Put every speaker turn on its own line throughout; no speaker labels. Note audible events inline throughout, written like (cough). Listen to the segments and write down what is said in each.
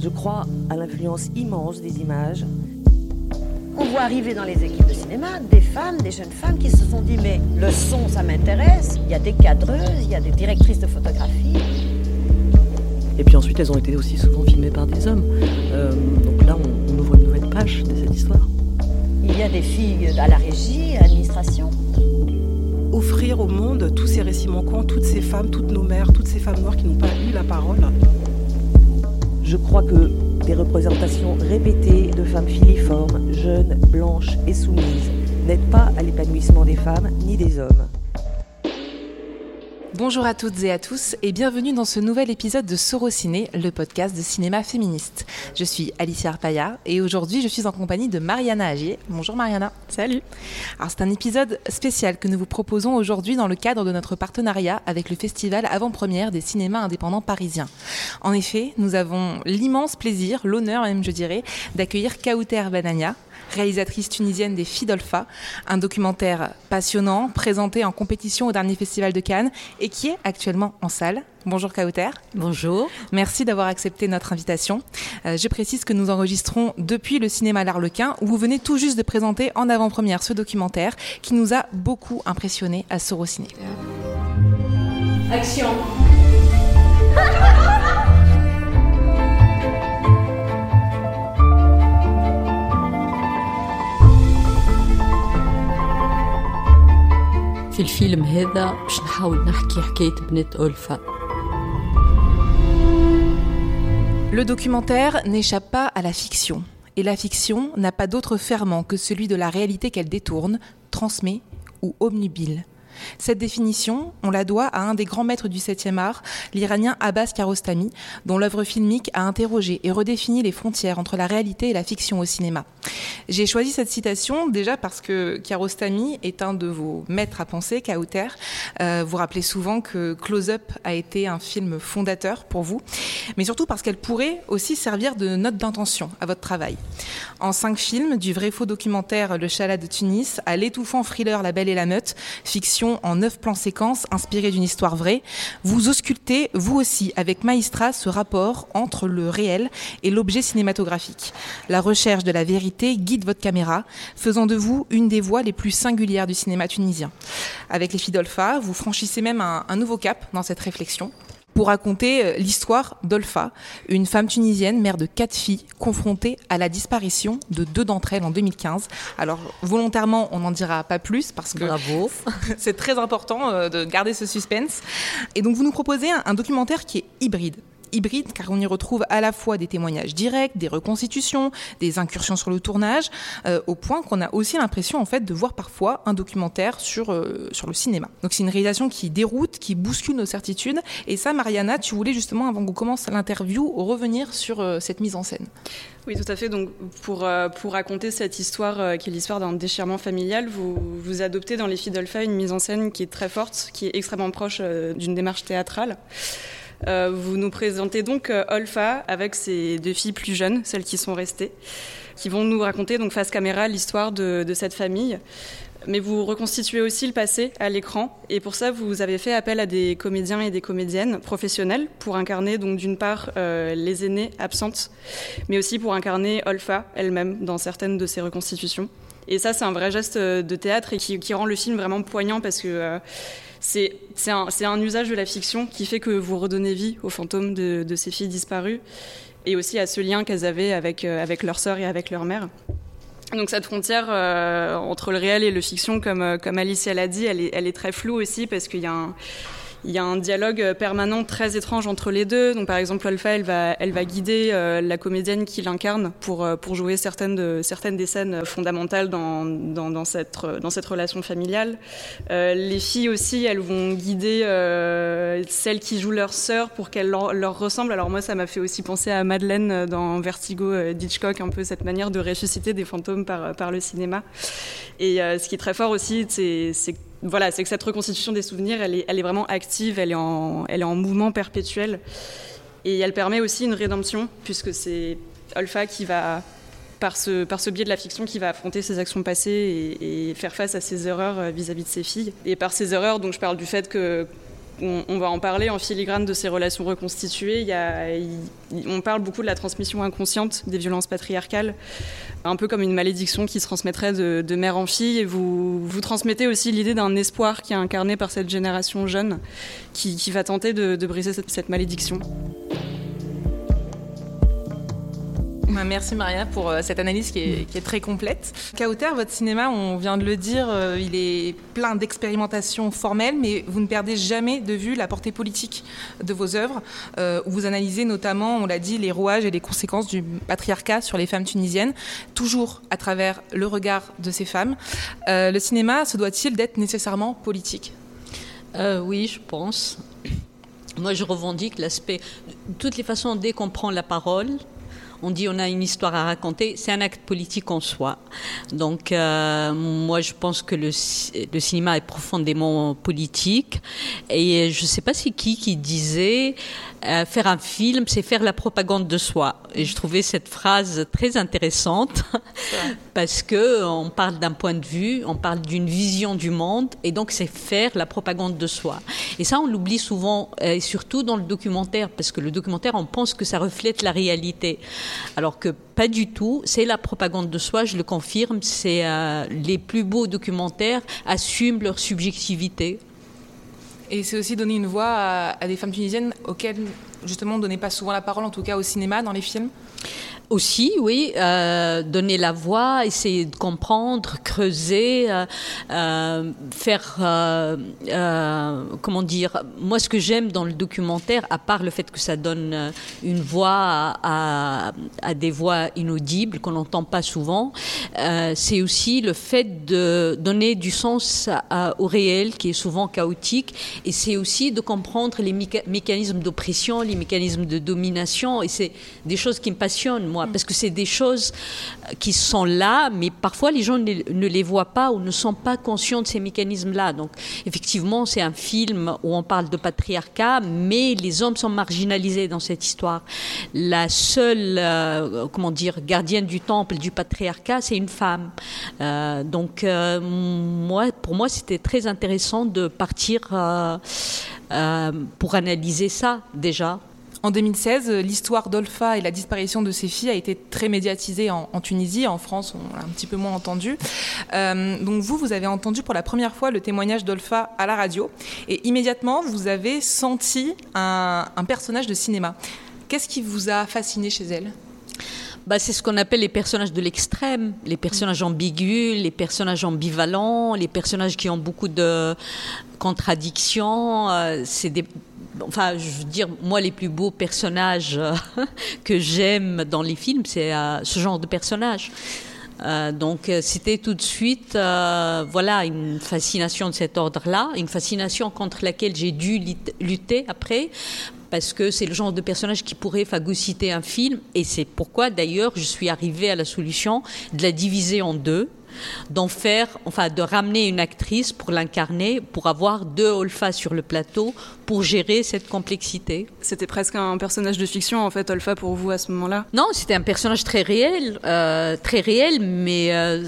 Je crois à l'influence immense des images.
On voit arriver dans les équipes de cinéma des femmes, des jeunes femmes qui se sont dit mais le son ça m'intéresse, il y a des cadreuses, il y a des directrices de photographie.
Et puis ensuite elles ont été aussi souvent filmées par des hommes. Euh, donc là on, on ouvre une nouvelle page de cette histoire.
Il y a des filles à la régie, à l'administration.
Offrir au monde tous ces récits manquants, toutes ces femmes, toutes nos mères, toutes ces femmes noires qui n'ont pas eu la parole.
Je crois que des représentations répétées de femmes filiformes, jeunes, blanches et soumises n'aident pas à l'épanouissement des femmes ni des hommes.
Bonjour à toutes et à tous et bienvenue dans ce nouvel épisode de Sorociné, le podcast de cinéma féministe. Je suis Alicia Arpaya et aujourd'hui je suis en compagnie de Mariana Agier. Bonjour Mariana.
Salut.
Alors c'est un épisode spécial que nous vous proposons aujourd'hui dans le cadre de notre partenariat avec le festival avant-première des cinémas indépendants parisiens. En effet, nous avons l'immense plaisir, l'honneur même je dirais, d'accueillir Kauter Banania, réalisatrice tunisienne des Fidolfa, un documentaire passionnant présenté en compétition au dernier festival de Cannes et qui est actuellement en salle. Bonjour Kauter.
Bonjour.
Merci d'avoir accepté notre invitation. Euh, je précise que nous enregistrons depuis le cinéma L'Arlequin où vous venez tout juste de présenter en avant-première ce documentaire qui nous a beaucoup impressionné à Sorociné.
Action. (laughs)
في الفيلم هذا باش نحاول نحكي حكاية بنت ألفا
Le documentaire n'échappe pas à la fiction. Et la fiction n'a pas d'autre ferment que celui de la réalité qu'elle détourne, transmet ou omnubile. Cette définition, on la doit à un des grands maîtres du 7e art, l'Iranien Abbas Kiarostami, dont l'œuvre filmique a interrogé et redéfini les frontières entre la réalité et la fiction au cinéma. J'ai choisi cette citation déjà parce que Kiarostami est un de vos maîtres à penser, Kauter. Euh, vous rappelez souvent que Close Up a été un film fondateur pour vous, mais surtout parce qu'elle pourrait aussi servir de note d'intention à votre travail. En cinq films, du vrai faux documentaire Le Chalat de Tunis à l'étouffant thriller La Belle et la Meute, fiction en neuf plans séquences inspirés d'une histoire vraie, vous auscultez, vous aussi, avec Maestra, ce rapport entre le réel et l'objet cinématographique. La recherche de la vérité guide votre caméra, faisant de vous une des voix les plus singulières du cinéma tunisien. Avec les Fidolfa, vous franchissez même un, un nouveau cap dans cette réflexion pour raconter l'histoire d'Olfa, une femme tunisienne, mère de quatre filles, confrontée à la disparition de deux d'entre elles en 2015. Alors, volontairement, on n'en dira pas plus parce que
Bravo. (laughs)
c'est très important euh, de garder ce suspense. Et donc, vous nous proposez un, un documentaire qui est hybride hybride car on y retrouve à la fois des témoignages directs, des reconstitutions, des incursions sur le tournage, euh, au point qu'on a aussi l'impression en fait de voir parfois un documentaire sur euh, sur le cinéma. Donc c'est une réalisation qui déroute, qui bouscule nos certitudes. Et ça, Mariana, tu voulais justement avant qu'on commence l'interview revenir sur euh, cette mise en scène.
Oui, tout à fait. Donc, pour, pour raconter cette histoire, qui est l'histoire d'un déchirement familial, vous, vous adoptez dans Les Filles d'Olpha une mise en scène qui est très forte, qui est extrêmement proche d'une démarche théâtrale. Euh, vous nous présentez donc euh, Olfa avec ses deux filles plus jeunes, celles qui sont restées, qui vont nous raconter donc face caméra l'histoire de, cette famille. Mais vous reconstituez aussi le passé à l'écran, et pour ça vous avez fait appel à des comédiens et des comédiennes professionnels pour incarner donc d'une part euh, les aînées absentes, mais aussi pour incarner Olfa elle-même dans certaines de ses reconstitutions. Et ça, c'est un vrai geste de théâtre et qui, qui, rend le film vraiment poignant parce que c'est un, usage de la fiction qui fait que vous redonnez vie aux fantômes de, ces filles disparues et aussi à ce lien qu'elles avaient avec, euh, avec leur sœur et avec leur mère. Donc cette frontière euh, entre le réel et le fiction, comme, comme Alicia l'a dit, elle est, elle est très floue aussi parce qu'il y a un il y a un dialogue permanent très étrange entre les deux. Donc, par exemple, Alpha, elle va, elle va guider euh, la comédienne qui l'incarne pour, euh, pour jouer certaines, de, certaines des scènes fondamentales dans, dans, cette, dans cette relation familiale. Euh, les filles aussi, elles vont guider euh, celles qui jouent leur sœur pour qu'elles leur, ressemblent. Alors, moi, ça m'a fait aussi penser à Madeleine dans Vertigo d'Hitchcock, un peu cette manière de ressusciter des fantômes par, par le cinéma. Et euh, ce qui est très fort aussi, c'est voilà, c'est que cette reconstitution des souvenirs, elle est, vraiment active, elle est, en, mouvement perpétuel. Et elle permet aussi une rédemption, puisque c'est Olfa qui va, par ce, biais de la fiction, qui va affronter ses actions passées et, faire face à ses erreurs vis-à-vis -vis de ses filles. Et par ces erreurs, donc je parle du fait que on, va en parler en filigrane de ces relations reconstituées. on parle beaucoup de la transmission inconsciente des violences patriarcales, un peu comme une malédiction qui se transmettrait de, mère en fille. Et vous, vous transmettez aussi l'idée d'un espoir qui est incarné par cette génération jeune qui, va tenter de, briser cette malédiction.
Bah, merci Maria pour euh, cette analyse qui est, très complète. Kauter, votre cinéma, on vient de le dire, euh, il est plein d'expérimentations formelles, mais vous ne perdez jamais de vue la portée politique de vos œuvres, euh, où vous analysez notamment, on l'a dit, les rouages et les conséquences du patriarcat sur les femmes tunisiennes, toujours à travers le regard de ces femmes. le cinéma, se doit-il d'être nécessairement politique?
Oui, je pense. Moi, je revendique l'aspect. De toutes les façons, dès qu'on prend la parole, on dit on a une histoire à raconter, c'est un acte politique en soi. Donc euh, moi je pense que le, le, cinéma est profondément politique et je ne sais pas c'est qui qui disait euh, faire un film c'est faire la propagande de soi. Et je trouvais cette phrase très intéressante (laughs) parce que on parle d'un point de vue, on parle d'une vision du monde et donc c'est faire la propagande de soi. Et ça on l'oublie souvent et surtout dans le documentaire parce que le documentaire on pense que ça reflète la réalité. Alors que pas du tout, c'est la propagande de soi, je le confirme, c'est euh, les plus beaux documentaires assument leur subjectivité.
Et c'est aussi donner une voix à, des femmes tunisiennes auxquelles justement on ne donnait pas souvent la parole, en tout cas au cinéma, dans les films
aussi, oui, euh, donner la voix, essayer de comprendre, creuser, euh, euh, faire, comment dire, moi ce que j'aime dans le documentaire, à part le fait que ça donne une voix à, des voix inaudibles qu'on n'entend pas souvent, c'est aussi le fait de donner du sens au réel qui est souvent chaotique, et c'est aussi de comprendre les mécanismes d'oppression, les mécanismes de domination, et c'est des choses qui me passionnent Mm. parce que c'est des choses qui sont là, mais parfois les gens ne, les voient pas ou ne sont pas conscients de ces mécanismes-là. Donc, effectivement, c'est un film où on parle de patriarcat, mais les hommes sont marginalisés dans cette histoire. La seule, euh, comment dire, gardienne du temple du patriarcat, c'est une femme. Euh, donc, euh, moi, pour moi, c'était très intéressant de partir pour analyser ça déjà.
En 2016, l'histoire d'Olfa et la disparition de ses filles a été très médiatisée en, Tunisie. En France, on l'a un petit peu moins entendu. Euh, donc vous, vous avez entendu pour la première fois le témoignage d'Olfa à la radio. Et immédiatement, vous avez senti un, personnage de cinéma. Qu'est-ce qui vous a fasciné chez elle?
Bah, c'est ce qu'on appelle les personnages de l'extrême, les personnages ambigus, les personnages ambivalents, les personnages qui ont beaucoup de contradictions. Euh, c'est des enfin, je veux dire, moi, les plus beaux personnages euh, (laughs) que j'aime dans les films, c'est euh, ce genre de personnages. Euh, donc c'était tout de suite voilà une fascination de cet ordre-là, une fascination contre laquelle j'ai dû lutter après parce que c'est le genre de personnage qui pourrait phagocyter un film et c'est pourquoi d'ailleurs je suis arrivée à la solution de la diviser en deux d'en faire, enfin, de ramener une actrice pour l'incarner, pour avoir deux Olfa sur le plateau, pour gérer cette complexité.
C'était presque un personnage de fiction, en fait, Olfa, pour vous à ce moment-là?
Non, c'était un personnage très réel, euh, très réel, mais, euh,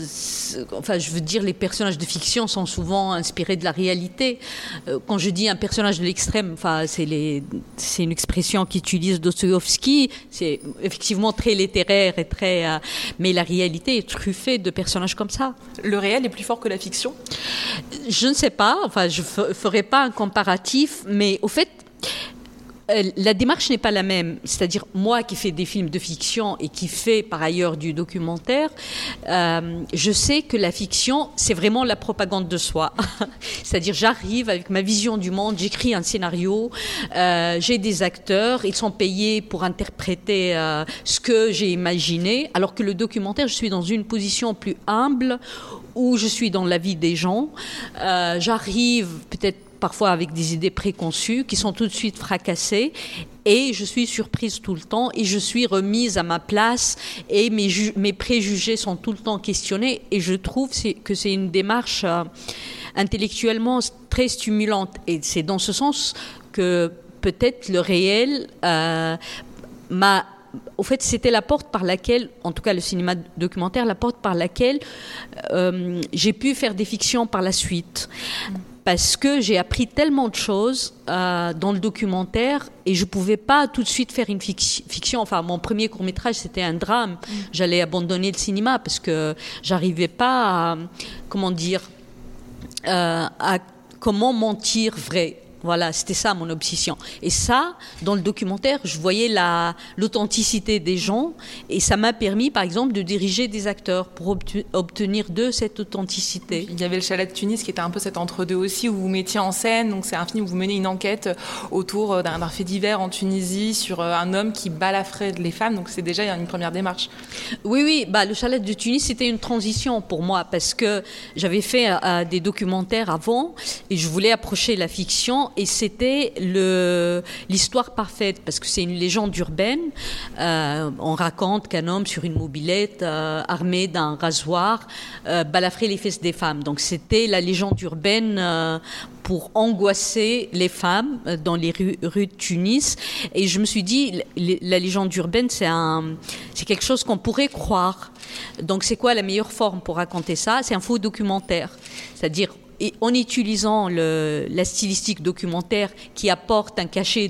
enfin, je veux dire, les personnages de fiction sont souvent inspirés de la réalité. Euh, quand je dis un personnage de l'extrême, enfin, c'est une expression qu'utilise Dostoevsky, c'est effectivement très littéraire et très, mais la réalité est truffée de personnages comme ça.
Le réel est plus fort que la fiction?
Je ne sais pas, enfin je ne ferai pas un comparatif, mais au fait, la démarche n'est pas la même. C'est-à-dire, moi qui fais des films de fiction et qui fais par ailleurs du documentaire, euh, je sais que la fiction, c'est vraiment la propagande de soi. (laughs) C'est-à-dire, j'arrive avec ma vision du monde, j'écris un scénario, euh, j'ai des acteurs, ils sont payés pour interpréter ce que j'ai imaginé, alors que le documentaire, je suis dans une position plus humble où je suis dans la vie des gens. j'arrive peut-être parfois avec des idées préconçues qui sont tout de suite fracassées. Et je suis surprise tout le temps et je suis remise à ma place et mes, préjugés sont tout le temps questionnés. Et je trouve que c'est une démarche euh, intellectuellement très stimulante. Et c'est dans ce sens que peut-être le réel euh, m'a au fait, c'était la porte par laquelle, en tout cas le cinéma documentaire, la porte par laquelle euh, j'ai pu faire des fictions par la suite. Parce que j'ai appris tellement de choses euh, dans le documentaire et je pouvais pas tout de suite faire une fiction. Enfin, mon premier court métrage c'était un drame. Mm. J'allais abandonner le cinéma parce que j'arrivais pas à, comment dire, euh, à comment mentir vrai. Voilà, c'était ça mon obsession. Et ça, dans le documentaire, je voyais la, l'authenticité des gens et ça m'a permis, par exemple, de diriger des acteurs pour obtenir d'eux cette authenticité.
Il y avait le chalet de Tunis qui était un peu cet entre-deux aussi où vous mettiez en scène. Donc c'est un film où vous menez une enquête autour euh, d'un, fait divers en Tunisie sur euh, un homme qui balafrait les femmes. Donc c'est déjà une première démarche.
Oui, oui. Bah, le chalet de Tunis, c'était une transition pour moi parce que j'avais fait euh, des documentaires avant et je voulais approcher la fiction et c'était l'histoire parfaite parce que c'est une légende urbaine. Euh, on raconte qu'un homme sur une mobilette euh, armé d'un rasoir euh, balafrait les fesses des femmes. Donc c'était la légende urbaine pour angoisser les femmes dans les rues, de Tunis. Et je me suis dit, la légende urbaine, c'est quelque chose qu'on pourrait croire. Donc c'est quoi la meilleure forme pour raconter ça? C'est un faux documentaire. C'est-à-dire, et en utilisant la stylistique documentaire qui apporte un cachet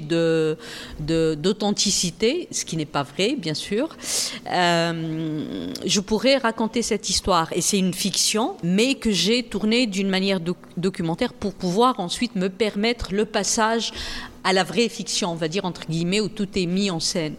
d'authenticité, ce qui n'est pas vrai, bien sûr, euh, je pourrais raconter cette histoire. Et c'est une fiction, mais que j'ai tournée d'une manière documentaire pour pouvoir ensuite me permettre le passage à la vraie fiction, on va dire entre guillemets, où tout est mis en scène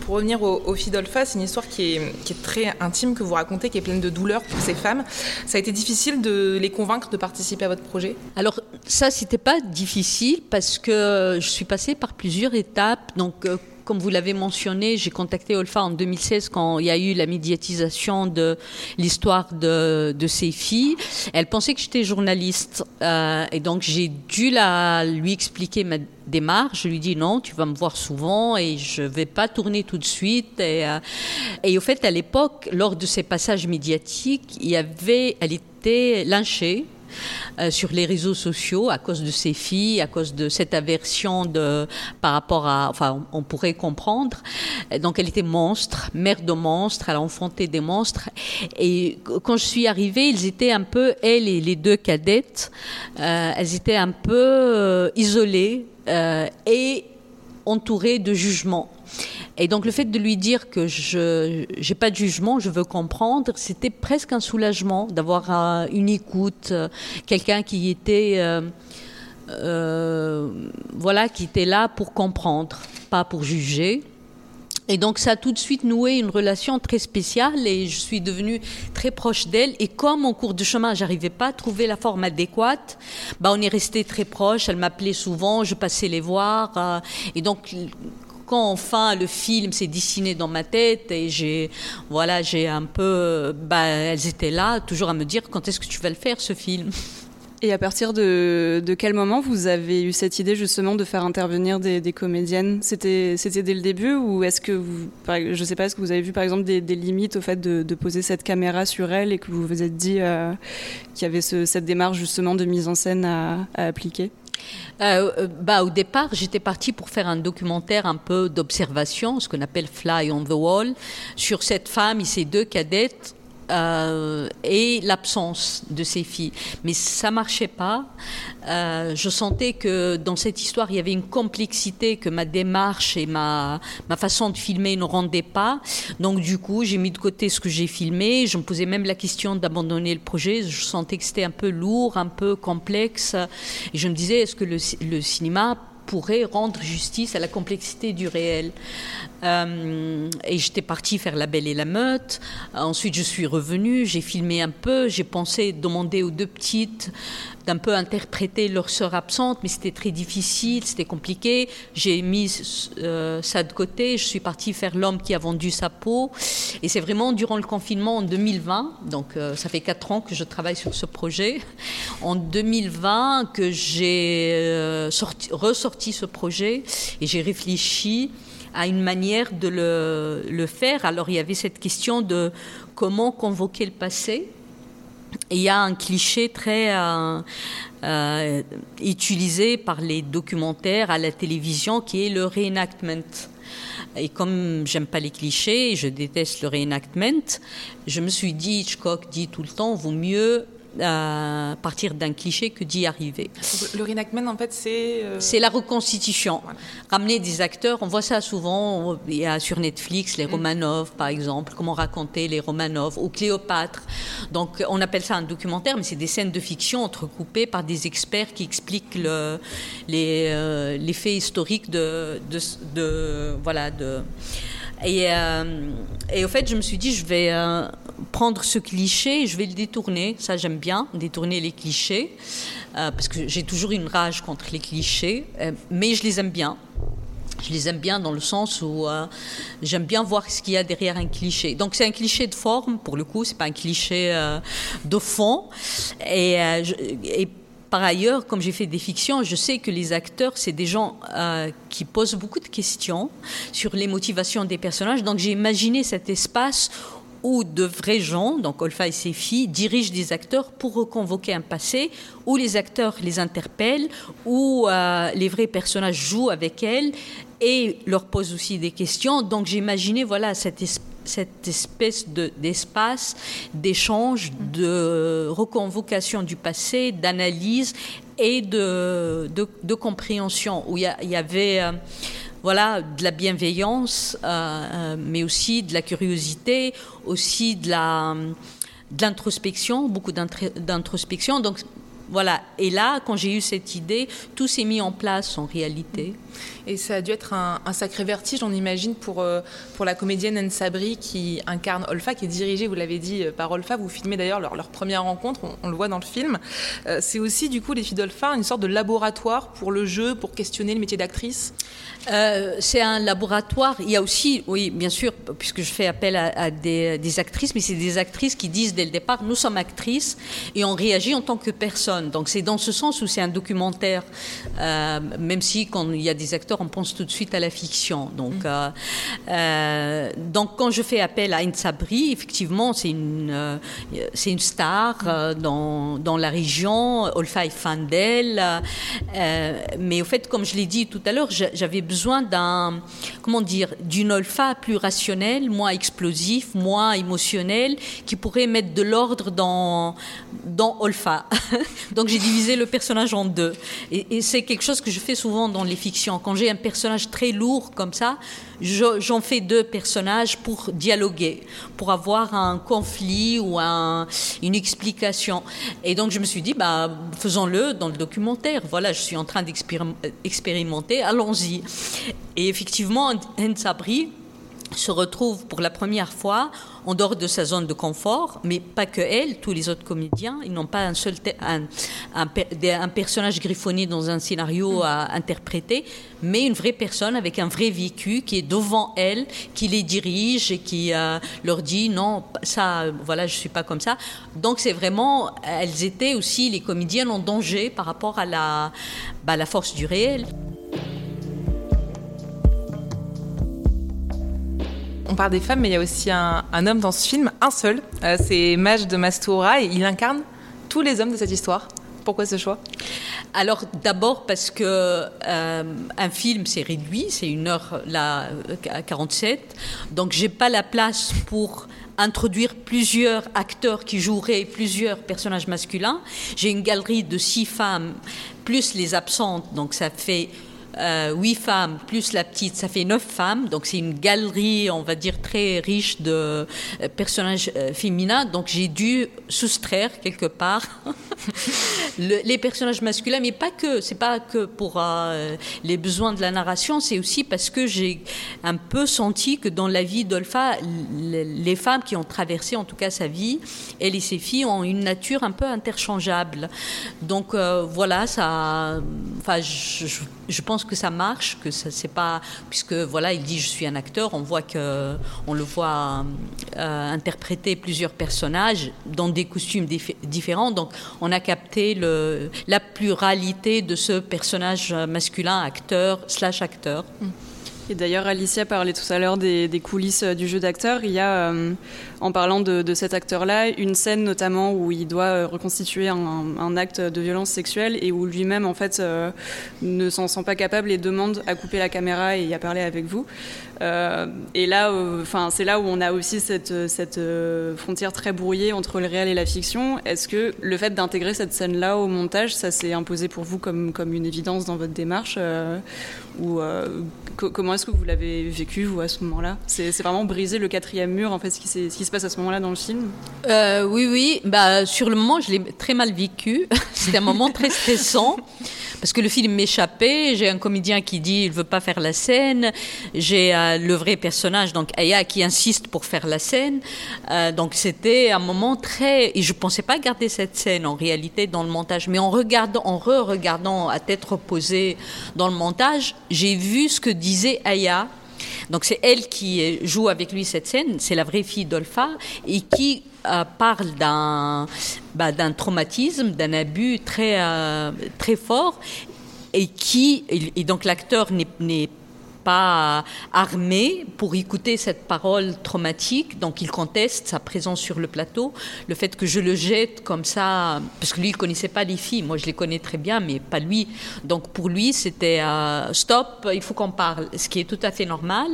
pour revenir au, au Fidolfa, c'est une histoire qui est, qui est, très intime que vous racontez, qui est pleine de douleur pour ces femmes. Ça a été difficile de les convaincre de participer à votre projet?
Alors ça, c'était pas difficile parce que je suis passée par plusieurs étapes. Donc euh, comme vous l'avez mentionné, j'ai contacté Olfa en 2016 quand il y a eu la médiatisation de l'histoire de, de ses filles. Elle pensait que j'étais journaliste euh, et donc j'ai dû la, lui expliquer ma démarche. Je lui dis non, tu vas me voir souvent et je vais pas tourner tout de suite. Et, euh, et au fait, à l'époque, lors de ces passages médiatiques, il y avait, elle était lynchée euh, sur les réseaux sociaux à cause de ses filles, à cause de cette aversion de, par rapport à, enfin, on pourrait comprendre. Donc, elle était monstre, mère de monstres, elle a enfanté des monstres. Et quand je suis arrivée, ils étaient un peu, elle et les deux cadettes, euh, elles étaient un peu euh, isolées et entourées de jugements. Et donc le fait de lui dire que je n'ai pas de jugement, je veux comprendre, c'était presque un soulagement d'avoir une écoute, euh, quelqu'un qui était euh, euh, voilà, qui était là pour comprendre, pas pour juger. Et donc ça a tout de suite noué une relation très spéciale et je suis devenue très proche d'elle. Et comme en cours de chemin, j'arrivais pas à trouver la forme adéquate, bah on est resté très proche. Elle m'appelait souvent, je passais les voir. et donc quand enfin le film s'est dessiné dans ma tête et j'ai voilà j'ai un peu bah, elles étaient là toujours à me dire quand est-ce que tu vas le faire ce film?
Et à partir de, quel moment vous avez eu cette idée justement de faire intervenir des, comédiennes? C'était dès le début ou est-ce que vous, je sais pas, est-ce que vous avez vu par exemple des, limites au fait de, poser cette caméra sur elle et que vous vous êtes dit euh, qu'il y avait ce, cette démarche justement de mise en scène à, à appliquer?
Euh, euh, bah, au départ, j'étais partie pour faire un documentaire un peu d'observation, ce qu'on appelle Fly on the Wall, sur cette femme et ses deux cadettes euh, et l'absence de ses filles. Mais ça marchait pas. Euh, je sentais que dans cette histoire, il y avait une complexité que ma démarche et ma, ma façon de filmer ne rendaient pas. Donc du coup, j'ai mis de côté ce que j'ai filmé. Je me posais même la question d'abandonner le projet. Je sentais que c'était un peu lourd, un peu complexe. Et je me disais, est-ce que le, le cinéma pourrait rendre justice à la complexité du réel? Euh, et j'étais partie faire La Belle et la Meute. Ensuite, je suis revenue, j'ai filmé un peu, j'ai pensé demander aux deux petites d'un peu interpréter leur sœur absente, mais c'était très difficile, c'était compliqué. J'ai mis euh, ça de côté, je suis partie faire L'homme qui a vendu sa peau. Et c'est vraiment durant le confinement en 2020, donc euh, ça fait quatre ans que je travaille sur ce projet, en 2020 que j'ai ressorti ce projet et j'ai réfléchi à une manière de le, faire. Alors il y avait cette question de comment convoquer le passé. Il y a un cliché très euh, euh, utilisé par les documentaires à la télévision qui est le reenactment. Et comme j'aime pas les clichés, je déteste le reenactment, je me suis dit, Hitchcock dit tout le temps, vaut mieux à partir d'un cliché que d'y arriver.
Le reenactment, en fait, c'est...
Euh, c'est la reconstitution. Ramener des acteurs, on voit ça souvent, il y a sur Netflix les mm. Romanov, par exemple, comment raconter les Romanov, ou Cléopâtre. Donc on appelle ça un documentaire, mais c'est des scènes de fiction entrecoupées par des experts qui expliquent le, les, euh, les, faits historiques de, de, de voilà, de et, euh, et, au fait, je me suis dit, je vais prendre ce cliché je vais le détourner. Ça, j'aime bien, détourner les clichés, euh, parce que j'ai toujours une rage contre les clichés, mais je les aime bien. Je les aime bien dans le sens où j'aime bien voir ce qu'il y a derrière un cliché. Donc c'est un cliché de forme, pour le coup, c'est pas un cliché de fond. Et, et par ailleurs, comme j'ai fait des fictions, je sais que les acteurs, c'est des gens euh, qui posent beaucoup de questions sur les motivations des personnages. Donc j'ai imaginé cet espace où de vrais gens, donc Olfa et ses filles, dirigent des acteurs pour reconvoquer un passé, où les acteurs les interpellent, où euh, les vrais personnages jouent avec elles et leur posent aussi des questions. Donc j'ai imaginé voilà, cette espèce d'espace d'échange, de reconvocation du passé, d'analyse et de, de, compréhension, où il y, avait euh, voilà, de la bienveillance, euh, euh, mais aussi de la curiosité, aussi de la de l'introspection, beaucoup d'introspection. Donc voilà. Et là, quand j'ai eu cette idée, tout s'est mis en place en réalité.
Et ça a dû être un, sacré vertige, on imagine, pour, euh, pour la comédienne Anne Sabri qui incarne Olfa, qui est dirigée, vous l'avez dit, euh, par Olfa. Vous filmez d'ailleurs leur, leur, première rencontre, on, le voit dans le film. Euh, c'est aussi, du coup, les filles d'Olfa, une sorte de laboratoire pour le jeu, pour questionner le métier d'actrice?
C'est un laboratoire. Il y a aussi, oui, bien sûr, puisque je fais appel à, des, actrices, mais c'est des actrices qui disent dès le départ, nous sommes actrices et on réagit en tant que personne. Donc c'est dans ce sens où c'est un documentaire, même si quand il y a des acteurs, on pense tout de suite à la fiction. Donc, mm. euh, euh, donc quand je fais appel à Sabri, effectivement, c'est une, euh, c'est une star dans, dans, la région. Olfa est fan d'elle. mais au fait, comme je l'ai dit tout à l'heure, j'avais besoin d'un, comment dire, d'une Olfa plus rationnelle, moins explosif, moins émotionnelle, qui pourrait mettre de l'ordre dans, dans Olfa. (laughs) donc j'ai divisé le personnage en deux. Et, et c'est quelque chose que je fais souvent dans les fictions quand un personnage très lourd comme ça, j'en fais deux personnages pour dialoguer, pour avoir un conflit ou une explication. Et donc je me suis dit, bah, faisons-le dans le documentaire. Voilà, je suis en train d'expérimenter, allons-y. Et effectivement, Sabri se retrouve pour la première fois en dehors de sa zone de confort, mais pas que elle, tous les autres comédiens, ils n'ont pas un seul un, un, personnage griffonné dans un scénario mm. à interpréter, mais une vraie personne avec un vrai vécu qui est devant elle, qui les dirige et qui euh, leur dit non, ça, voilà, je suis pas comme ça. Donc c'est vraiment, elles étaient aussi les comédiennes en danger par rapport à la, bah, la force du réel.
Parle des femmes, mais il y a aussi un, homme dans ce film, un seul. Euh, c'est Maj de Mastoura et il incarne tous les hommes de cette histoire. Pourquoi ce choix?
Alors d'abord parce que euh, un film c'est réduit, c'est une heure là à 47, donc j'ai pas la place pour introduire plusieurs acteurs qui joueraient plusieurs personnages masculins. J'ai une galerie de six femmes plus les absentes, donc ça fait euh, huit femmes plus la petite, ça fait neuf femmes. Donc c'est une galerie, on va dire, très riche de euh, personnages euh, féminins. Donc j'ai dû soustraire quelque part (laughs) les personnages masculins, mais pas que. C'est pas que pour les besoins de la narration, c'est aussi parce que j'ai un peu senti que dans la vie d'Olfa, les femmes qui ont traversé, en tout cas sa vie, elle et ses filles ont une nature un peu interchangeable. Donc voilà, ça. Enfin, je pense que ça marche, que ça c'est pas puisque voilà, il dit je suis un acteur, on voit que on le voit euh, interpréter plusieurs personnages dans des costumes différents, donc on a capté la pluralité de ce personnage masculin acteur slash acteur.
Et d'ailleurs, Alicia parlait tout à l'heure des, coulisses du jeu d'acteur. Il y a, euh, en parlant de, cet acteur-là, une scène notamment où il doit euh, reconstituer un, acte de violence sexuelle et où lui-même, en fait, ne s'en sent pas capable et demande à couper la caméra et à parler avec vous. et là, enfin, c'est là où on a aussi cette, frontière très brouillée entre le réel et la fiction. Est-ce que le fait d'intégrer cette scène-là au montage, ça s'est imposé pour vous comme, comme une évidence dans votre démarche ou comment est-ce que vous l'avez vécu vous à ce moment-là? C'est, vraiment briser le quatrième mur en fait ce qui, ce qui se passe à ce moment-là dans le film
Oui, oui. Bah, sur le moment, je l'ai très mal vécu. (laughs) C'était un moment très stressant parce que le film m'échappait. J'ai un comédien qui dit il veut pas faire la scène. J'ai euh, le vrai personnage, donc Aya, qui insiste pour faire la scène. Euh, donc c'était un moment très. Et je pensais pas garder cette scène en réalité dans le montage, mais en regardant, en re-regardant à tête reposée dans le montage, j'ai vu ce que disait Aya donc c'est elle qui joue avec lui cette scène, c'est la vraie fille d'Olfa, et qui euh, parle d'un bah, d'un traumatisme, d'un abus très, euh, très fort, et qui, et donc l'acteur n'est pas armé pour écouter cette parole traumatique, donc il conteste sa présence sur le plateau, le fait que je le jette comme ça, parce que lui il connaissait pas les filles, moi je les connais très bien, mais pas lui. Donc pour lui c'était euh, stop, il faut qu'on parle, ce qui est tout à fait normal.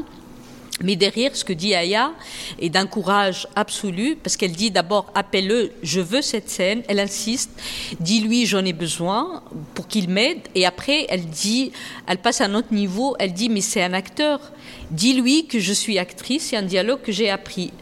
Mais derrière, ce que dit Aya est d'un courage absolu, parce qu'elle dit d'abord, appelle-le, je veux cette scène. Elle insiste, dis-lui, j'en ai besoin pour qu'il m'aide. Et après, elle dit, elle passe à un autre niveau, elle dit, mais c'est un acteur. Dis-lui que je suis actrice, c'est un dialogue que j'ai appris.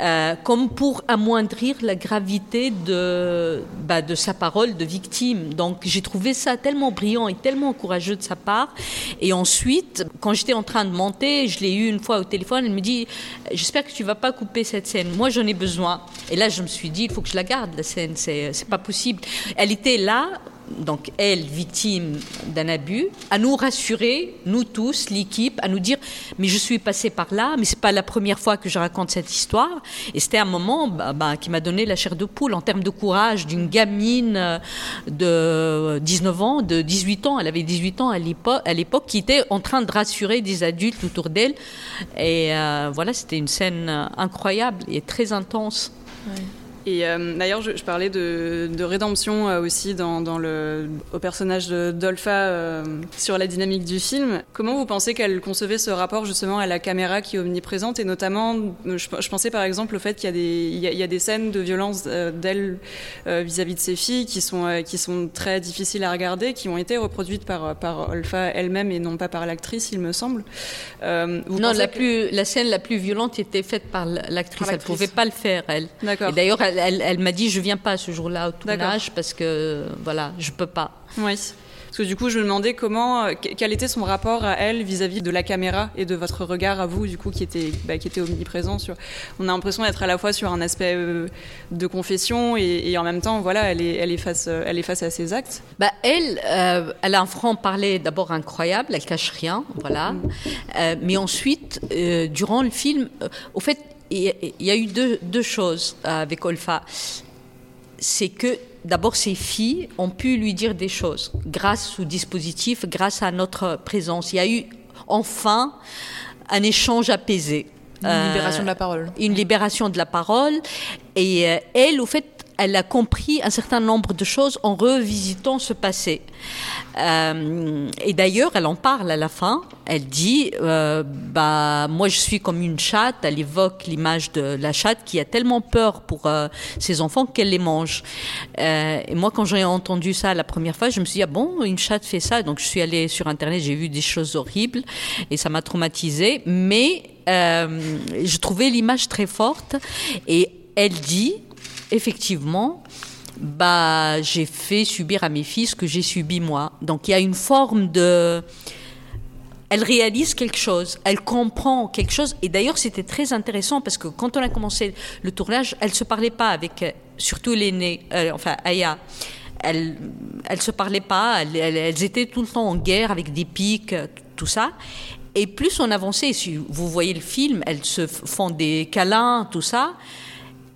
Euh, comme pour amoindrir la gravité de, bah, de sa parole de victime. Donc j'ai trouvé ça tellement brillant et tellement courageux de sa part. Et ensuite, quand j'étais en train de monter, je l'ai eu une fois au téléphone, elle me dit, j'espère que tu vas pas couper cette scène. Moi, j'en ai besoin. Et là, je me suis dit, il faut que je la garde, la scène. C'est pas possible. Elle était là donc elle, victime d'un abus, à nous rassurer, nous tous, l'équipe, à nous dire mais je suis passée par là, mais c'est pas la première fois que je raconte cette histoire. Et c'était un moment bah, bah, qui m'a donné la chair de poule en termes de courage d'une gamine euh, de 19 ans, de 18 ans, elle avait 18 ans à l'époque, qui était en train de rassurer des adultes autour d'elle. Et euh, voilà, c'était une scène incroyable et très intense.
Et euh, d'ailleurs, je, parlais de, rédemption euh, aussi dans, le, au personnage d'Olfa euh, sur la dynamique du film. Comment vous pensez qu'elle concevait ce rapport justement à la caméra qui est omniprésente Et notamment, je, pensais par exemple au fait qu'il y, a des, il y, a, des scènes de violence d'elle vis-à-vis de ses filles qui sont, qui sont très difficiles à regarder, qui ont été reproduites par, par Olfa elle-même et non pas par l'actrice, il me semble.
non, la, plus, la scène la plus violente était faite par l'actrice. Elle ne pouvait pas le faire, elle.
D'accord.
Et d'ailleurs, elle, elle, m'a dit je viens pas ce jour-là au tournage parce que voilà, je peux pas.
Oui. Parce que du coup, je me demandais comment, euh, quel était son rapport à elle vis-à-vis de la caméra et de votre regard à vous, du coup, qui était, bah, qui était omniprésent. Sur... On a l'impression d'être à la fois sur un aspect euh, de confession et, en même temps, voilà, elle est, elle est, face, euh, elle est face à ses actes.
Bah, elle, elle a un franc-parler d'abord incroyable, elle cache rien, voilà. Mm. mais ensuite, durant le film, au fait, il y a eu deux, choses avec Olfa. C'est que d'abord ses filles ont pu lui dire des choses grâce au dispositif, grâce à notre présence. Il y a eu enfin un échange apaisé.
Une libération de la parole.
Euh, une libération de la parole. Et euh, elle, au fait, elle a compris un certain nombre de choses en revisitant ce passé. Euh, et d'ailleurs, elle en parle à la fin. Elle dit, euh, bah, moi je suis comme une chatte. Elle évoque l'image de la chatte qui a tellement peur pour euh, ses enfants qu'elle les mange. et moi, quand j'ai entendu ça la première fois, je me suis dit, ah bon, une chatte fait ça? Donc je suis allée sur Internet, j'ai vu des choses horribles et ça m'a traumatisée. Mais je trouvais l'image très forte. Et elle dit, effectivement, bah, j'ai fait subir à mes fils ce que j'ai subi moi. Donc il y a une forme de... Elle réalise quelque chose, elle comprend quelque chose. Et d'ailleurs, c'était très intéressant parce que quand on a commencé le tournage, elle se parlait pas avec, euh, surtout l'aînée, euh, enfin Aya. Elle, elle se parlait pas. elles étaient tout le temps en guerre avec des pics, tout ça. Et plus on avançait, si vous voyez le film, elles se font des câlins, tout ça.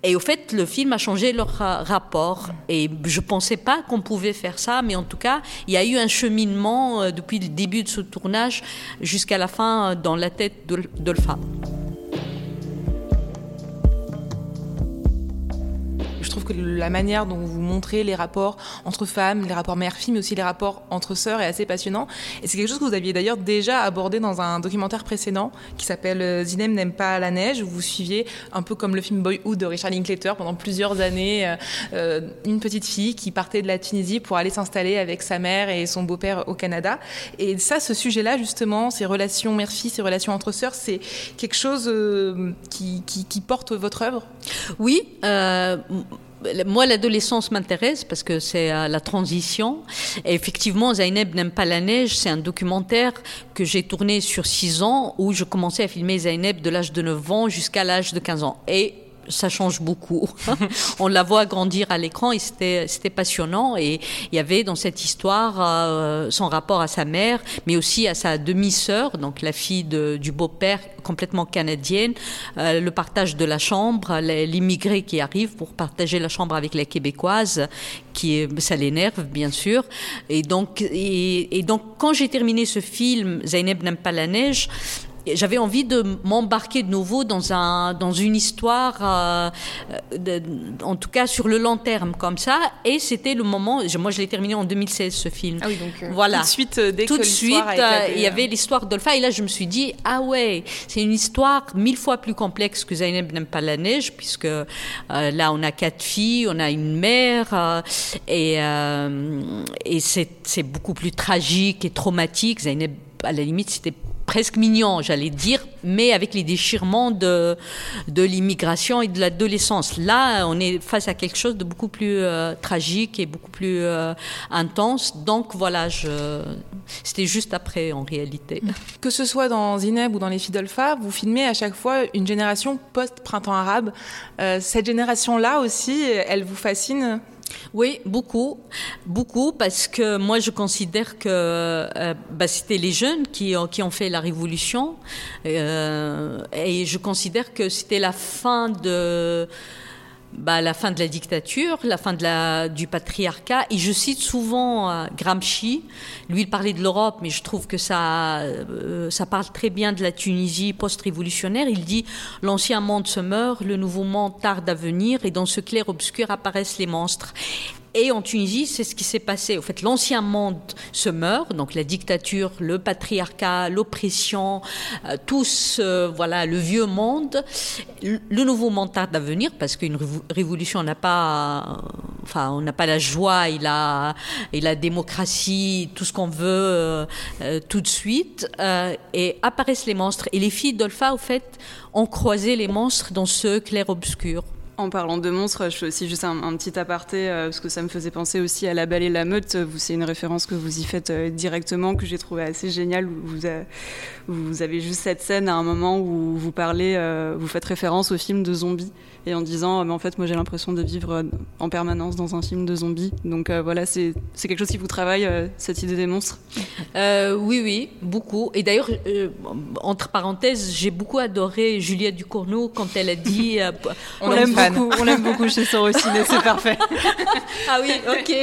Et au fait, le film a changé leur rapport. Et je ne pensais pas qu'on pouvait faire ça, mais en tout cas, il y a eu un cheminement euh, depuis le début de ce tournage jusqu'à la fin euh, dans la tête d'Olfa.
Je trouve que la manière dont vous montrez les rapports entre femmes, les rapports mère-fille, mais aussi les rapports entre sœurs est assez passionnant. Et c'est quelque chose que vous aviez d'ailleurs déjà abordé dans un documentaire précédent qui s'appelle euh, Zinem n'aime pas la neige, où vous suiviez un peu comme le film Boyhood de Richard Linklater pendant plusieurs années euh, euh, une petite fille qui partait de la Tunisie pour aller s'installer avec sa mère et son beau-père au Canada. Et ça, ce sujet-là, justement, ces relations mère-fille, ces relations entre sœurs, c'est quelque chose qui, qui, porte votre œuvre?
Oui. Moi, l'adolescence m'intéresse parce que c'est la transition. Et effectivement, Zaineb n'aime pas la neige. C'est un documentaire que j'ai tourné sur 6 ans où je commençais à filmer Zaineb de l'âge de 9 ans jusqu'à l'âge de 15 ans. Et ça change beaucoup. (laughs) on la voit grandir à l'écran et c'était, c'était passionnant. Et il y avait dans cette histoire euh, son rapport à sa mère, mais aussi à sa demi-sœur, donc la fille de, du beau-père complètement canadienne, euh, le partage de la chambre, l'immigré qui arrive pour partager la chambre avec les Québécoises, qui est, ça l'énerve bien sûr. Et donc, et, et donc quand j'ai terminé ce film, Zaineb n'aime pas la neige, j'avais envie de m'embarquer de nouveau dans un dans une histoire euh, de, en tout cas sur le long terme comme ça. Et c'était le moment moi je l'ai terminé en 2016 ce film.
Ah oui donc euh, voilà. tout de suite euh, dès
tout
que
de suite il y avait l'histoire d'Olfa et là je me suis dit ah ouais c'est une histoire mille fois plus complexe que Zainab n'aime pas la neige puisque là on a quatre filles on a une mère et et c'est c'est beaucoup plus tragique et traumatique. Zainab à la limite c'était presque mignon, j'allais dire, mais avec les déchirements de, de l'immigration et de l'adolescence. Là, on est face à quelque chose de beaucoup plus euh, tragique et beaucoup plus euh, intense. Donc voilà, c'était juste après en réalité.
Que ce soit dans Zineb ou dans Les Fidolfa, vous filmez à chaque fois une génération post-printemps arabe. Euh, cette génération-là aussi, elle vous fascine?
Oui, beaucoup, beaucoup, parce que moi je considère que euh, bah, c'était les jeunes qui, qui ont fait la révolution, euh, et je considère que c'était la fin de bah, la fin de la dictature, la fin de du patriarcat. Et je cite souvent euh, Gramsci. Lui, il parlait de l'Europe, mais je trouve que ça, euh, ça parle très bien de la Tunisie post-révolutionnaire. Il dit L'ancien monde se meurt, le nouveau monde tarde à venir, et dans ce clair-obscur apparaissent les monstres. Et en Tunisie, c'est ce qui s'est passé. En fait, l'ancien monde se meurt, donc la dictature, le patriarcat, l'oppression, euh, tous, euh, voilà, le vieux monde. Le nouveau monde tarde à venir parce qu'une révolution n'a pas, enfin, on n'a pas la joie et la, et la démocratie, tout ce qu'on veut euh, tout de suite. et apparaissent les monstres. Et les filles d'Olfa, au fait, ont croisé les monstres dans ce clair-obscur.
En parlant de monstres, je fais aussi juste un, petit aparté, euh, parce que ça me faisait penser aussi à La Belle et la Meute. C'est une référence que vous y faites euh, directement, que j'ai trouvé assez géniale. Vous, vous, avez juste cette scène à un moment où vous parlez, euh, vous faites référence au film de zombies et en disant euh, mais en fait moi j'ai l'impression de vivre euh, en permanence dans un film de zombies. Donc euh, voilà c'est quelque chose qui vous travaille cette idée des monstres?
Oui oui beaucoup. Et d'ailleurs entre parenthèses j'ai beaucoup adoré Juliette Ducournau quand elle a dit (laughs)
on, l'aime beaucoup on l'aime beaucoup chez Sorocine c'est (laughs) parfait.
Ah oui ok.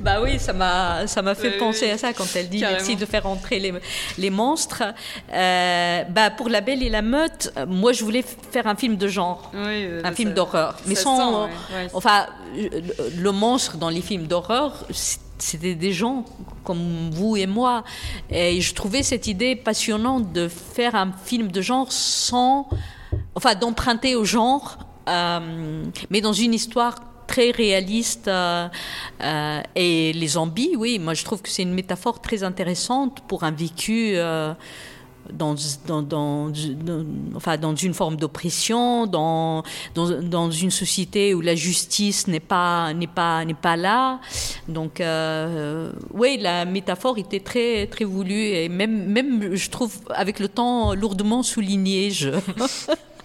Bah oui ça m'a ça m'a fait penser à ça quand elle dit merci de faire entrer les, les monstres. Bah pour la belle et la meute moi je voulais faire un film de genre. Oui euh, un film d'horreur. Mais sans. Enfin, le, monstre dans les films d'horreur, c'était des gens comme vous et moi. Et je trouvais cette idée passionnante de faire un film de genre sans. Enfin, d'emprunter au genre, euh, mais dans une histoire très réaliste euh, et les zombies oui moi je trouve que c'est une métaphore très intéressante pour un vécu dans, enfin, dans une forme d'oppression, dans, dans, dans, une société où la justice n'est pas, n'est pas, n'est pas là. Donc, euh, oui, la métaphore était très, très voulue et même, même, je trouve, avec le temps, lourdement soulignée. Je... (laughs)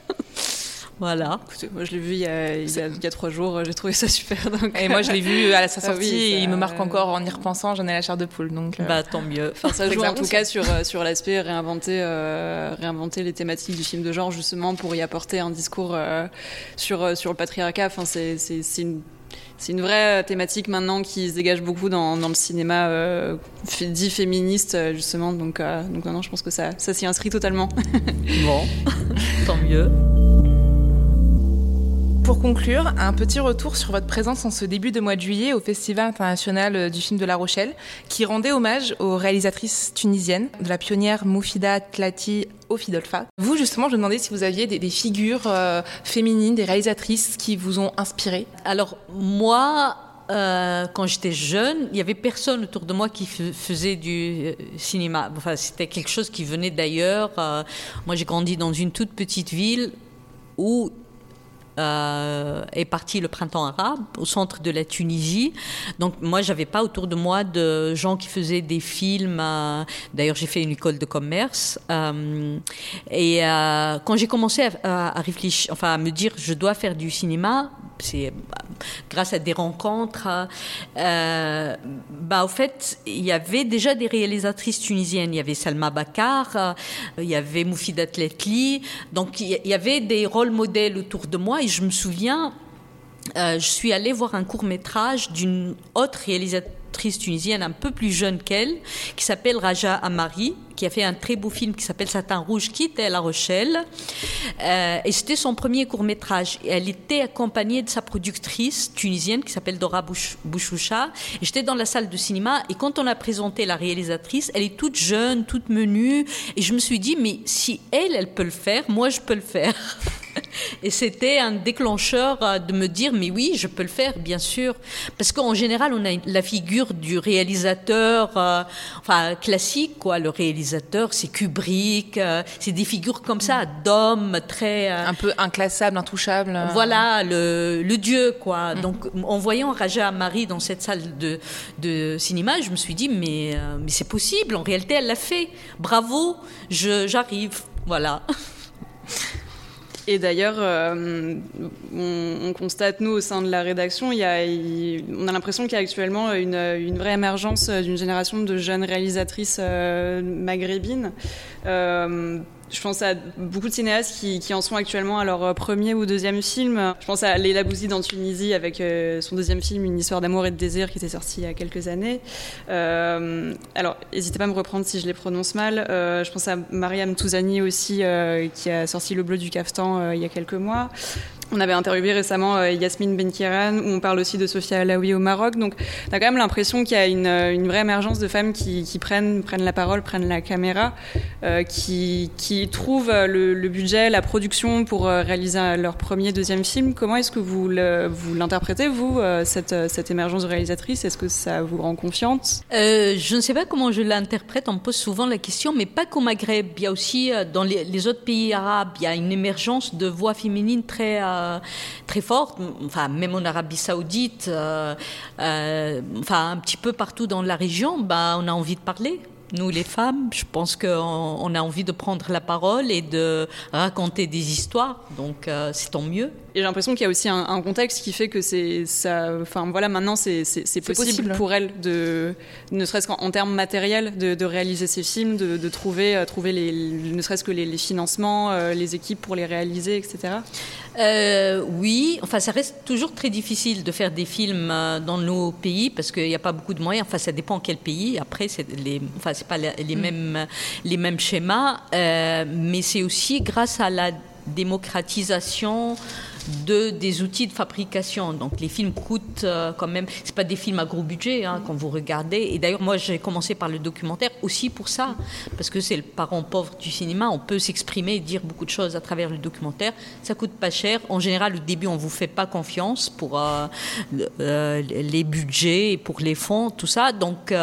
Voilà.
moi je l'ai vu il y, a, il, y a, trois jours, j'ai trouvé ça super.
Et moi je l'ai vu à sa ah sortie et il me marque encore en y repensant, j'en ai la chair de poule. Donc,
euh, bah tant mieux.
Enfin, ça (laughs) joue en tout cas sur, euh, sur l'aspect réinventer, euh, réinventer les thématiques du film de genre justement pour y apporter un discours sur, sur le patriarcat. Enfin, c'est une c'est une vraie thématique maintenant qui se dégage beaucoup dans, dans le cinéma dit féministe justement donc donc maintenant je pense que ça ça s'y inscrit totalement (laughs)
bon tant mieux
Pour conclure, un petit retour sur votre présence en ce début de mois de juillet au Festival international du film de La Rochelle, qui rendait hommage aux réalisatrices tunisiennes, de la pionnière Moufida Tlati au Fidolfa. Vous, justement, je me demandais si vous aviez des, figures euh, féminines, des réalisatrices qui vous ont inspiré.
Alors, moi, euh, quand j'étais jeune, il y avait personne autour de moi qui faisait du euh, cinéma. Enfin, c'était quelque chose qui venait d'ailleurs. moi, j'ai grandi dans une toute petite ville où euh, est parti le printemps arabe au centre de la Tunisie. Donc moi, j'avais pas autour de moi de gens qui faisaient des films. Euh, d'ailleurs, j'ai fait une école de commerce. Euh, et quand j'ai commencé à, à, réfléchir, enfin à me dire, je dois faire du cinéma, c'est grâce à des rencontres. bah, au fait, il y avait déjà des réalisatrices tunisiennes. Il y avait Salma Bakar, il y avait Moufida Tletli. Donc il y avait des rôles modèles autour de moi et je me souviens, euh, je suis allée voir un court métrage d'une autre réalisatrice tunisienne un peu plus jeune qu'elle, qui s'appelle Raja Amari, qui a fait un très beau film qui s'appelle Satin Rouge, qui était à La Rochelle. Euh, et c'était son premier court métrage. Et elle était accompagnée de sa productrice tunisienne qui s'appelle Dora Bouchoucha. J'étais dans la salle de cinéma. Et quand on a présenté la réalisatrice, elle est toute jeune, toute menue. Et je me suis dit, mais si elle, elle peut le faire, moi, je peux le faire. (laughs) (laughs) Et c'était un déclencheur euh, de me dire, mais oui, je peux le faire, bien sûr. Parce qu'en général, on a la figure du réalisateur, euh, enfin, classique, quoi. Le réalisateur, c'est Kubrick, euh, c'est des figures comme ça, d'hommes très...
un peu inclassables, intouchables.
Voilà, le, le dieu, quoi. Donc, en voyant Raja Marie dans cette salle de, de cinéma, je me suis dit, mais, mais c'est possible. En réalité, elle l'a fait. Bravo, j'arrive. Voilà. (laughs)
Et d'ailleurs, euh, on, constate, nous, au sein de la rédaction, il y a, on a l'impression qu'il y a actuellement une, vraie émergence d'une génération de jeunes réalisatrices euh, maghrébines. Euh, je pense à beaucoup de cinéastes qui, en sont actuellement à leur premier ou deuxième film. Je pense à Leila Bouzid en Tunisie avec euh, son deuxième film, Une histoire d'amour et de désir, qui était sorti il y a quelques années. Euh, alors, n'hésitez pas à me reprendre si je les prononce mal. Euh, je pense à Mariam Touzani aussi, euh, qui a sorti Le Bleu du Caftan euh, il y a quelques mois. On avait interviewé récemment euh, Yasmine Benkiran, où on parle aussi de Sofia Alaoui au Maroc. Donc, on a quand même l'impression qu'il y a une, euh, vraie émergence de femmes qui, prennent, la parole, prennent la caméra, euh, qui, trouvent le, budget, la production pour réaliser leur premier, deuxième film. Comment est-ce que vous l'interprétez, vous, cette, émergence de réalisatrice? Est-ce que ça vous rend confiante?
Je ne sais pas comment je l'interprète. On me pose souvent la question, mais pas qu'au Maghreb. Il y a aussi, dans les, autres pays arabes, il y a une émergence de voix féminines très très forte, enfin même en Arabie Saoudite, euh, euh, enfin un petit peu partout dans la région, bah, on a envie de parler. Nous, les femmes, je pense qu'on a envie de prendre la parole et de raconter des histoires, donc c'est tant mieux.
Et j'ai l'impression qu'il y a aussi un, un, contexte qui fait que c'est ça. Enfin voilà, maintenant c'est possible, possible, pour elle de, ne serait-ce qu'en termes matériels, de, de, réaliser ses films, de, de trouver, euh, trouver les, ne serait-ce que les, les financements, euh, les équipes pour les réaliser, etc.
Euh, oui, enfin ça reste toujours très difficile de faire des films euh, dans nos pays parce qu'il n'y a pas beaucoup de moyens. Enfin ça dépend quel pays. Après c'est les, enfin c'est pas les, les mm. mêmes les mêmes schémas, euh, mais c'est aussi grâce à la démocratisation de des outils de fabrication. Donc les films coûtent euh, quand même. C'est pas des films à gros budget hein, quand vous regardez. Et d'ailleurs moi j'ai commencé par le documentaire aussi pour ça parce que c'est le parent pauvre du cinéma. On peut s'exprimer et dire beaucoup de choses à travers le documentaire. Ça coûte pas cher. En général au début on vous fait pas confiance pour euh, euh, les budgets, pour les fonds, tout ça. Donc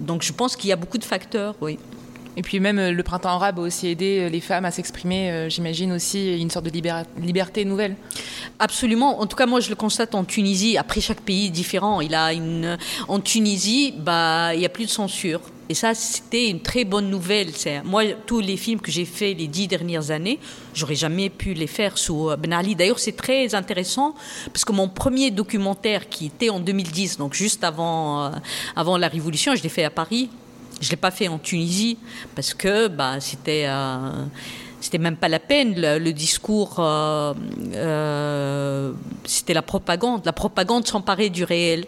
donc je pense qu'il y a beaucoup de facteurs. Oui.
Et puis même euh, le printemps arabe a aussi aidé euh, les femmes à s'exprimer, euh, j'imagine aussi une sorte de liberté nouvelle.
Absolument. En tout cas, moi je le constate en Tunisie. Après chaque pays est différent. Il a une en Tunisie, bah il y a plus de censure. Et ça, c'était une très bonne nouvelle. Moi, tous les films que j'ai faits les dix dernières années, j'aurais jamais pu les faire sous Ben Ali. D'ailleurs, c'est très intéressant parce que mon premier documentaire, qui était en 2010, donc juste avant, avant la Révolution, je l'ai fait à Paris. Je ne l'ai pas fait en Tunisie parce que bah, c'était. Euh, c'était même pas la peine. Le, discours, euh, euh, c'était la propagande. La propagande s'emparait du réel.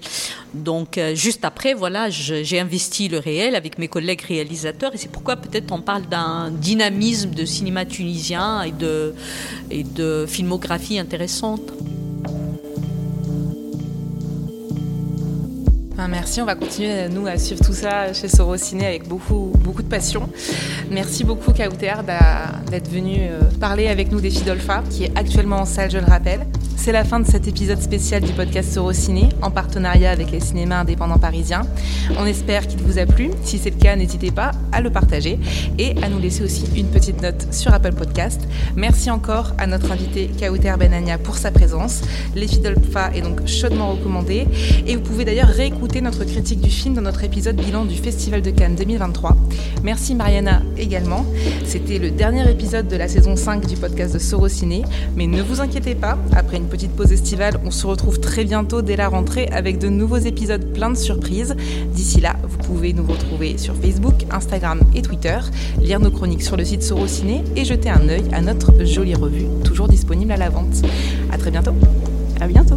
Donc, juste après, voilà, j'ai investi le réel avec mes collègues réalisateurs. Et c'est pourquoi peut-être on parle d'un dynamisme de cinéma tunisien et de, et de filmographie intéressante.
Merci, on va continuer nous à suivre tout ça chez Sorociné avec beaucoup, beaucoup de passion. Merci beaucoup Kauter d'être venu euh, parler avec nous des Fidolfa, qui est actuellement en salle, je le rappelle. C'est la fin de cet épisode spécial du podcast Sorociné, en partenariat avec les cinémas indépendants parisiens. On espère qu'il vous a plu. Si c'est le cas, n'hésitez pas à le partager et à nous laisser aussi une petite note sur Apple Podcast. Merci encore à notre invité Kauter Benania pour sa présence. Les Fidolfa est donc chaudement recommandé et vous pouvez d'ailleurs réécouter notre critique du film dans notre épisode bilan du Festival de Cannes 2023. Merci Mariana également. C'était le dernier épisode de la saison 5 du podcast de Sorociné, mais ne vous inquiétez pas, après une petite pause estivale, on se retrouve très bientôt dès la rentrée avec de nouveaux épisodes pleins de surprises. D'ici là, vous pouvez nous retrouver sur Facebook, Instagram et Twitter, lire nos chroniques sur le site Sorociné et jeter un œil à notre jolie revue, toujours disponible à la vente. À très bientôt.
À bientôt.